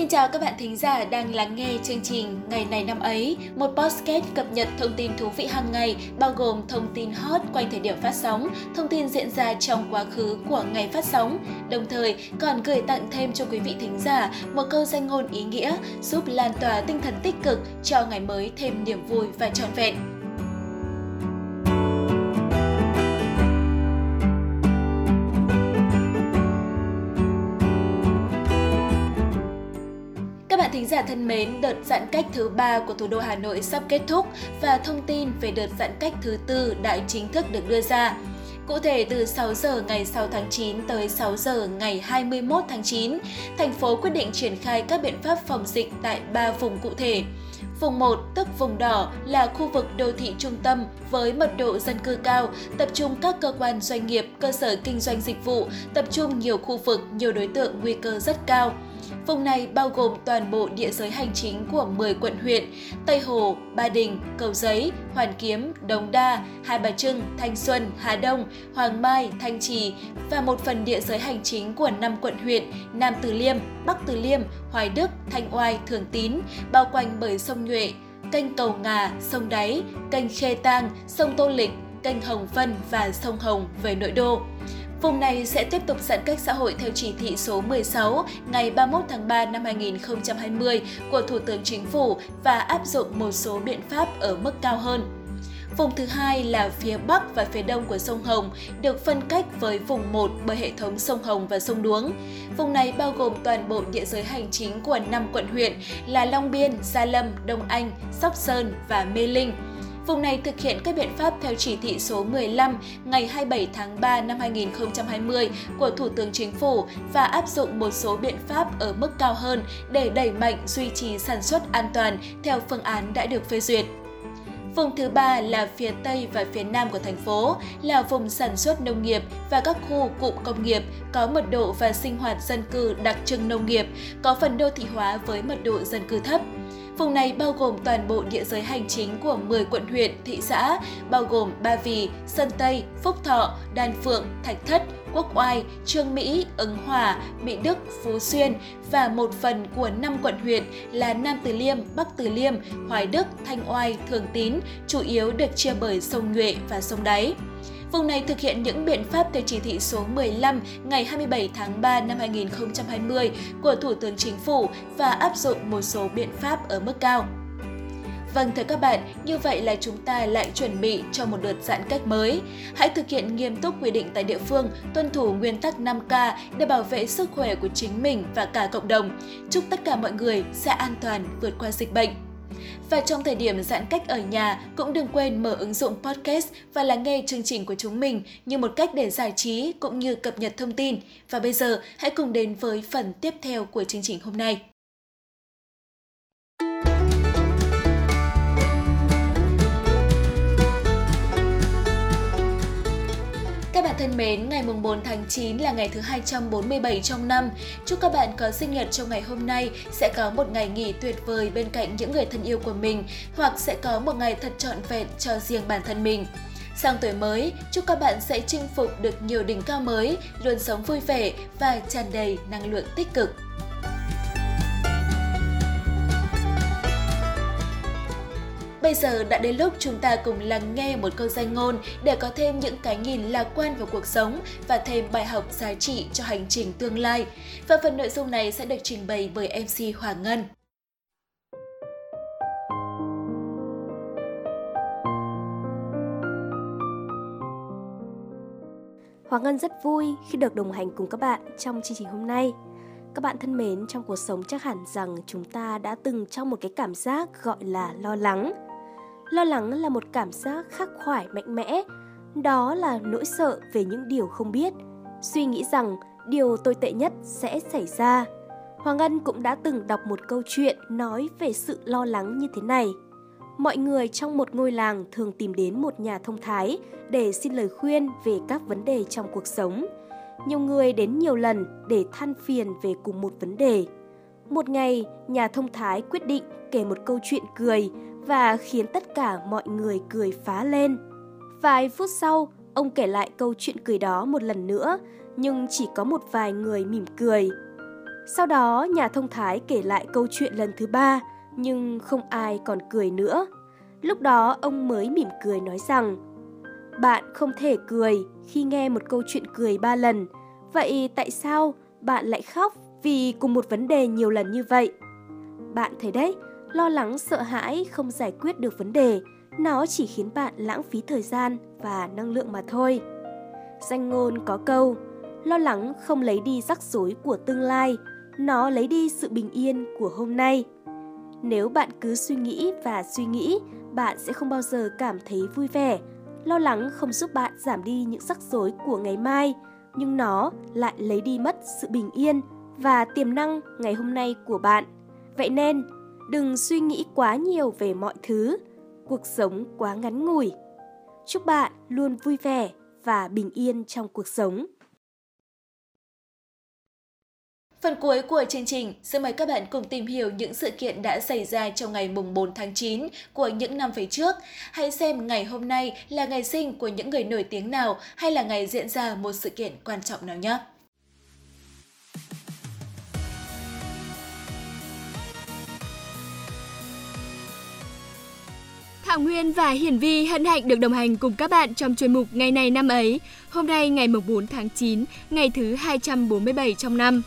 Xin chào các bạn thính giả đang lắng nghe chương trình Ngày này năm ấy, một podcast cập nhật thông tin thú vị hàng ngày bao gồm thông tin hot quanh thời điểm phát sóng, thông tin diễn ra trong quá khứ của ngày phát sóng, đồng thời còn gửi tặng thêm cho quý vị thính giả một câu danh ngôn ý nghĩa giúp lan tỏa tinh thần tích cực cho ngày mới thêm niềm vui và trọn vẹn. Giả thân mến, đợt giãn cách thứ ba của thủ đô Hà Nội sắp kết thúc và thông tin về đợt giãn cách thứ tư đã chính thức được đưa ra. Cụ thể, từ 6 giờ ngày 6 tháng 9 tới 6 giờ ngày 21 tháng 9, thành phố quyết định triển khai các biện pháp phòng dịch tại 3 vùng cụ thể. Vùng 1, tức vùng đỏ, là khu vực đô thị trung tâm với mật độ dân cư cao, tập trung các cơ quan doanh nghiệp, cơ sở kinh doanh dịch vụ, tập trung nhiều khu vực, nhiều đối tượng nguy cơ rất cao. Vùng này bao gồm toàn bộ địa giới hành chính của 10 quận huyện Tây Hồ, Ba Đình, Cầu Giấy, Hoàn Kiếm, Đống Đa, Hai Bà Trưng, Thanh Xuân, Hà Đông, Hoàng Mai, Thanh Trì và một phần địa giới hành chính của 5 quận huyện Nam Từ Liêm, Bắc Từ Liêm, Hoài Đức, Thanh Oai, Thường Tín, bao quanh bởi sông Nhuệ, kênh Cầu Ngà, sông Đáy, kênh Khê Tang, sông Tô Lịch, kênh Hồng Vân và sông Hồng về nội đô. Vùng này sẽ tiếp tục giãn cách xã hội theo chỉ thị số 16 ngày 31 tháng 3 năm 2020 của Thủ tướng Chính phủ và áp dụng một số biện pháp ở mức cao hơn. Vùng thứ hai là phía bắc và phía đông của sông Hồng, được phân cách với vùng 1 bởi hệ thống sông Hồng và sông Đuống. Vùng này bao gồm toàn bộ địa giới hành chính của 5 quận huyện là Long Biên, Gia Lâm, Đông Anh, Sóc Sơn và Mê Linh. Vùng này thực hiện các biện pháp theo chỉ thị số 15 ngày 27 tháng 3 năm 2020 của Thủ tướng Chính phủ và áp dụng một số biện pháp ở mức cao hơn để đẩy mạnh duy trì sản xuất an toàn theo phương án đã được phê duyệt. Vùng thứ ba là phía Tây và phía Nam của thành phố, là vùng sản xuất nông nghiệp và các khu cụm công nghiệp có mật độ và sinh hoạt dân cư đặc trưng nông nghiệp, có phần đô thị hóa với mật độ dân cư thấp. Vùng này bao gồm toàn bộ địa giới hành chính của 10 quận huyện, thị xã, bao gồm Ba Vì, Sơn Tây, Phúc Thọ, Đan Phượng, Thạch Thất, Quốc Oai, Trương Mỹ, Ứng Hòa, Mỹ Đức, Phú Xuyên và một phần của 5 quận huyện là Nam Từ Liêm, Bắc Từ Liêm, Hoài Đức, Thanh Oai, Thường Tín, chủ yếu được chia bởi sông Nhuệ và sông Đáy. Vùng này thực hiện những biện pháp theo chỉ thị số 15 ngày 27 tháng 3 năm 2020 của Thủ tướng Chính phủ và áp dụng một số biện pháp ở mức cao. Vâng thưa các bạn, như vậy là chúng ta lại chuẩn bị cho một đợt giãn cách mới. Hãy thực hiện nghiêm túc quy định tại địa phương, tuân thủ nguyên tắc 5K để bảo vệ sức khỏe của chính mình và cả cộng đồng. Chúc tất cả mọi người sẽ an toàn vượt qua dịch bệnh. Và trong thời điểm giãn cách ở nhà, cũng đừng quên mở ứng dụng podcast và lắng nghe chương trình của chúng mình như một cách để giải trí cũng như cập nhật thông tin. Và bây giờ, hãy cùng đến với phần tiếp theo của chương trình hôm nay. Thân mến, ngày mùng 4 tháng 9 là ngày thứ 247 trong năm. Chúc các bạn có sinh nhật trong ngày hôm nay sẽ có một ngày nghỉ tuyệt vời bên cạnh những người thân yêu của mình hoặc sẽ có một ngày thật trọn vẹn cho riêng bản thân mình. Sang tuổi mới, chúc các bạn sẽ chinh phục được nhiều đỉnh cao mới, luôn sống vui vẻ và tràn đầy năng lượng tích cực. Bây giờ đã đến lúc chúng ta cùng lắng nghe một câu danh ngôn để có thêm những cái nhìn lạc quan vào cuộc sống và thêm bài học giá trị cho hành trình tương lai. Và phần nội dung này sẽ được trình bày bởi MC Hoàng Ngân. Hoàng Ngân rất vui khi được đồng hành cùng các bạn trong chương trình hôm nay. Các bạn thân mến, trong cuộc sống chắc hẳn rằng chúng ta đã từng trong một cái cảm giác gọi là lo lắng Lo lắng là một cảm giác khắc khoải mạnh mẽ, đó là nỗi sợ về những điều không biết, suy nghĩ rằng điều tồi tệ nhất sẽ xảy ra. Hoàng Ngân cũng đã từng đọc một câu chuyện nói về sự lo lắng như thế này. Mọi người trong một ngôi làng thường tìm đến một nhà thông thái để xin lời khuyên về các vấn đề trong cuộc sống. Nhiều người đến nhiều lần để than phiền về cùng một vấn đề. Một ngày, nhà thông thái quyết định kể một câu chuyện cười và khiến tất cả mọi người cười phá lên. Vài phút sau, ông kể lại câu chuyện cười đó một lần nữa, nhưng chỉ có một vài người mỉm cười. Sau đó, nhà thông thái kể lại câu chuyện lần thứ ba, nhưng không ai còn cười nữa. Lúc đó ông mới mỉm cười nói rằng Bạn không thể cười khi nghe một câu chuyện cười ba lần. Vậy tại sao bạn lại khóc vì cùng một vấn đề nhiều lần như vậy? Bạn thấy đấy, lo lắng sợ hãi không giải quyết được vấn đề, nó chỉ khiến bạn lãng phí thời gian và năng lượng mà thôi. Danh ngôn có câu, lo lắng không lấy đi rắc rối của tương lai, nó lấy đi sự bình yên của hôm nay. Nếu bạn cứ suy nghĩ và suy nghĩ, bạn sẽ không bao giờ cảm thấy vui vẻ. Lo lắng không giúp bạn giảm đi những rắc rối của ngày mai, nhưng nó lại lấy đi mất sự bình yên và tiềm năng ngày hôm nay của bạn. Vậy nên, đừng suy nghĩ quá nhiều về mọi thứ, cuộc sống quá ngắn ngủi. Chúc bạn luôn vui vẻ và bình yên trong cuộc sống. Phần cuối của chương trình, xin mời các bạn cùng tìm hiểu những sự kiện đã xảy ra trong ngày mùng 4 tháng 9 của những năm về trước. Hãy xem ngày hôm nay là ngày sinh của những người nổi tiếng nào hay là ngày diễn ra một sự kiện quan trọng nào nhé. Thảo Nguyên và Hiển Vi hân hạnh được đồng hành cùng các bạn trong chuyên mục Ngày này năm ấy. Hôm nay ngày 4 tháng 9, ngày thứ 247 trong năm.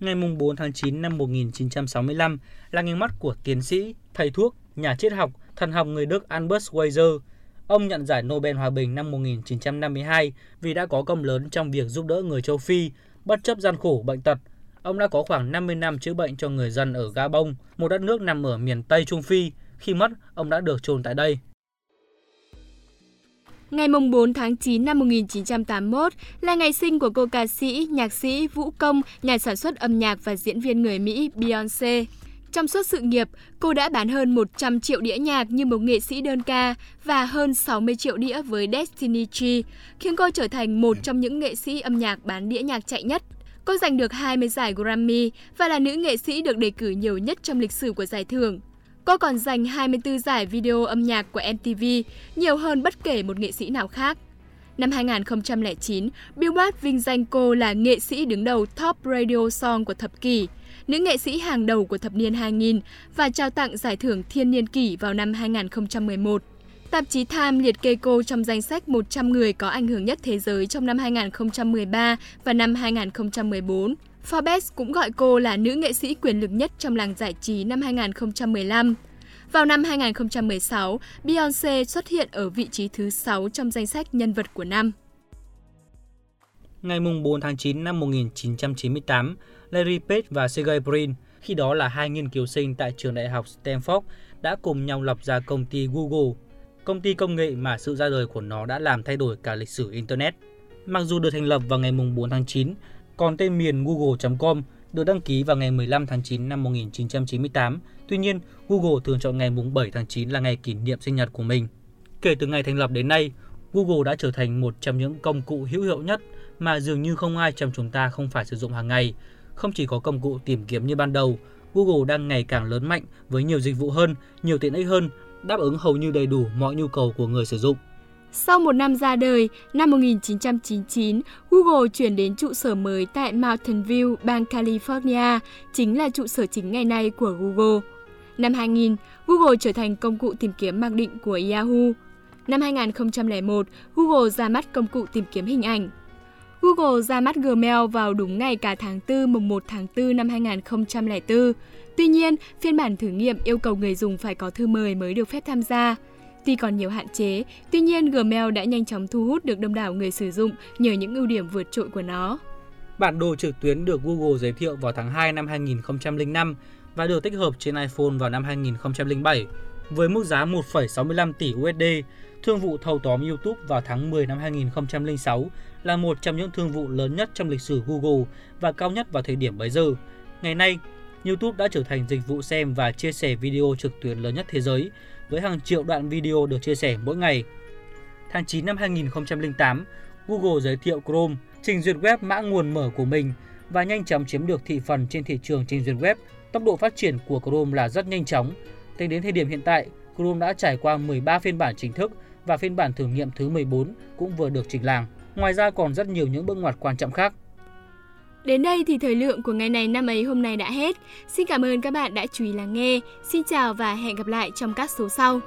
Ngày 4 tháng 9 năm 1965 là ngày mắt của tiến sĩ, thầy thuốc, nhà triết học, thần học người Đức Albert Schweitzer. Ông nhận giải Nobel Hòa bình năm 1952 vì đã có công lớn trong việc giúp đỡ người châu Phi, bất chấp gian khổ bệnh tật. Ông đã có khoảng 50 năm chữa bệnh cho người dân ở Gabon, một đất nước nằm ở miền Tây Trung Phi. Khi mất, ông đã được chôn tại đây. Ngày 4 tháng 9 năm 1981 là ngày sinh của cô ca sĩ, nhạc sĩ, vũ công, nhà sản xuất âm nhạc và diễn viên người Mỹ Beyoncé. Trong suốt sự nghiệp, cô đã bán hơn 100 triệu đĩa nhạc như một nghệ sĩ đơn ca và hơn 60 triệu đĩa với Destiny Child, khiến cô trở thành một trong những nghệ sĩ âm nhạc bán đĩa nhạc chạy nhất. Cô giành được 20 giải Grammy và là nữ nghệ sĩ được đề cử nhiều nhất trong lịch sử của giải thưởng. Cô còn giành 24 giải video âm nhạc của MTV, nhiều hơn bất kể một nghệ sĩ nào khác. Năm 2009, Billboard vinh danh cô là nghệ sĩ đứng đầu Top Radio Song của thập kỷ, nữ nghệ sĩ hàng đầu của thập niên 2000 và trao tặng giải thưởng Thiên niên kỷ vào năm 2011. Tạp chí Time liệt kê cô trong danh sách 100 người có ảnh hưởng nhất thế giới trong năm 2013 và năm 2014. Forbes cũng gọi cô là nữ nghệ sĩ quyền lực nhất trong làng giải trí năm 2015. Vào năm 2016, Beyoncé xuất hiện ở vị trí thứ 6 trong danh sách nhân vật của năm. Ngày 4 tháng 9 năm 1998, Larry Page và Sergey Brin, khi đó là hai nghiên cứu sinh tại trường đại học Stanford, đã cùng nhau lập ra công ty Google, công ty công nghệ mà sự ra đời của nó đã làm thay đổi cả lịch sử Internet. Mặc dù được thành lập vào ngày 4 tháng 9, còn tên miền google.com được đăng ký vào ngày 15 tháng 9 năm 1998. Tuy nhiên, Google thường chọn ngày 7 tháng 9 là ngày kỷ niệm sinh nhật của mình. Kể từ ngày thành lập đến nay, Google đã trở thành một trong những công cụ hữu hiệu nhất mà dường như không ai trong chúng ta không phải sử dụng hàng ngày. Không chỉ có công cụ tìm kiếm như ban đầu, Google đang ngày càng lớn mạnh với nhiều dịch vụ hơn, nhiều tiện ích hơn, đáp ứng hầu như đầy đủ mọi nhu cầu của người sử dụng. Sau một năm ra đời, năm 1999, Google chuyển đến trụ sở mới tại Mountain View, bang California, chính là trụ sở chính ngày nay của Google. Năm 2000, Google trở thành công cụ tìm kiếm mặc định của Yahoo. Năm 2001, Google ra mắt công cụ tìm kiếm hình ảnh. Google ra mắt Gmail vào đúng ngày cả tháng 4 mùng 1 tháng 4 năm 2004. Tuy nhiên, phiên bản thử nghiệm yêu cầu người dùng phải có thư mời mới được phép tham gia. Tuy còn nhiều hạn chế, tuy nhiên Gmail đã nhanh chóng thu hút được đông đảo người sử dụng nhờ những ưu điểm vượt trội của nó. Bản đồ trực tuyến được Google giới thiệu vào tháng 2 năm 2005 và được tích hợp trên iPhone vào năm 2007. Với mức giá 1,65 tỷ USD, thương vụ thâu tóm YouTube vào tháng 10 năm 2006 là một trong những thương vụ lớn nhất trong lịch sử Google và cao nhất vào thời điểm bấy giờ. Ngày nay, YouTube đã trở thành dịch vụ xem và chia sẻ video trực tuyến lớn nhất thế giới với hàng triệu đoạn video được chia sẻ mỗi ngày. Tháng 9 năm 2008, Google giới thiệu Chrome, trình duyệt web mã nguồn mở của mình và nhanh chóng chiếm được thị phần trên thị trường trình duyệt web. Tốc độ phát triển của Chrome là rất nhanh chóng. Tính đến thời điểm hiện tại, Chrome đã trải qua 13 phiên bản chính thức và phiên bản thử nghiệm thứ 14 cũng vừa được chỉnh làng. Ngoài ra còn rất nhiều những bước ngoặt quan trọng khác. Đến đây thì thời lượng của ngày này năm ấy hôm nay đã hết. Xin cảm ơn các bạn đã chú ý lắng nghe. Xin chào và hẹn gặp lại trong các số sau.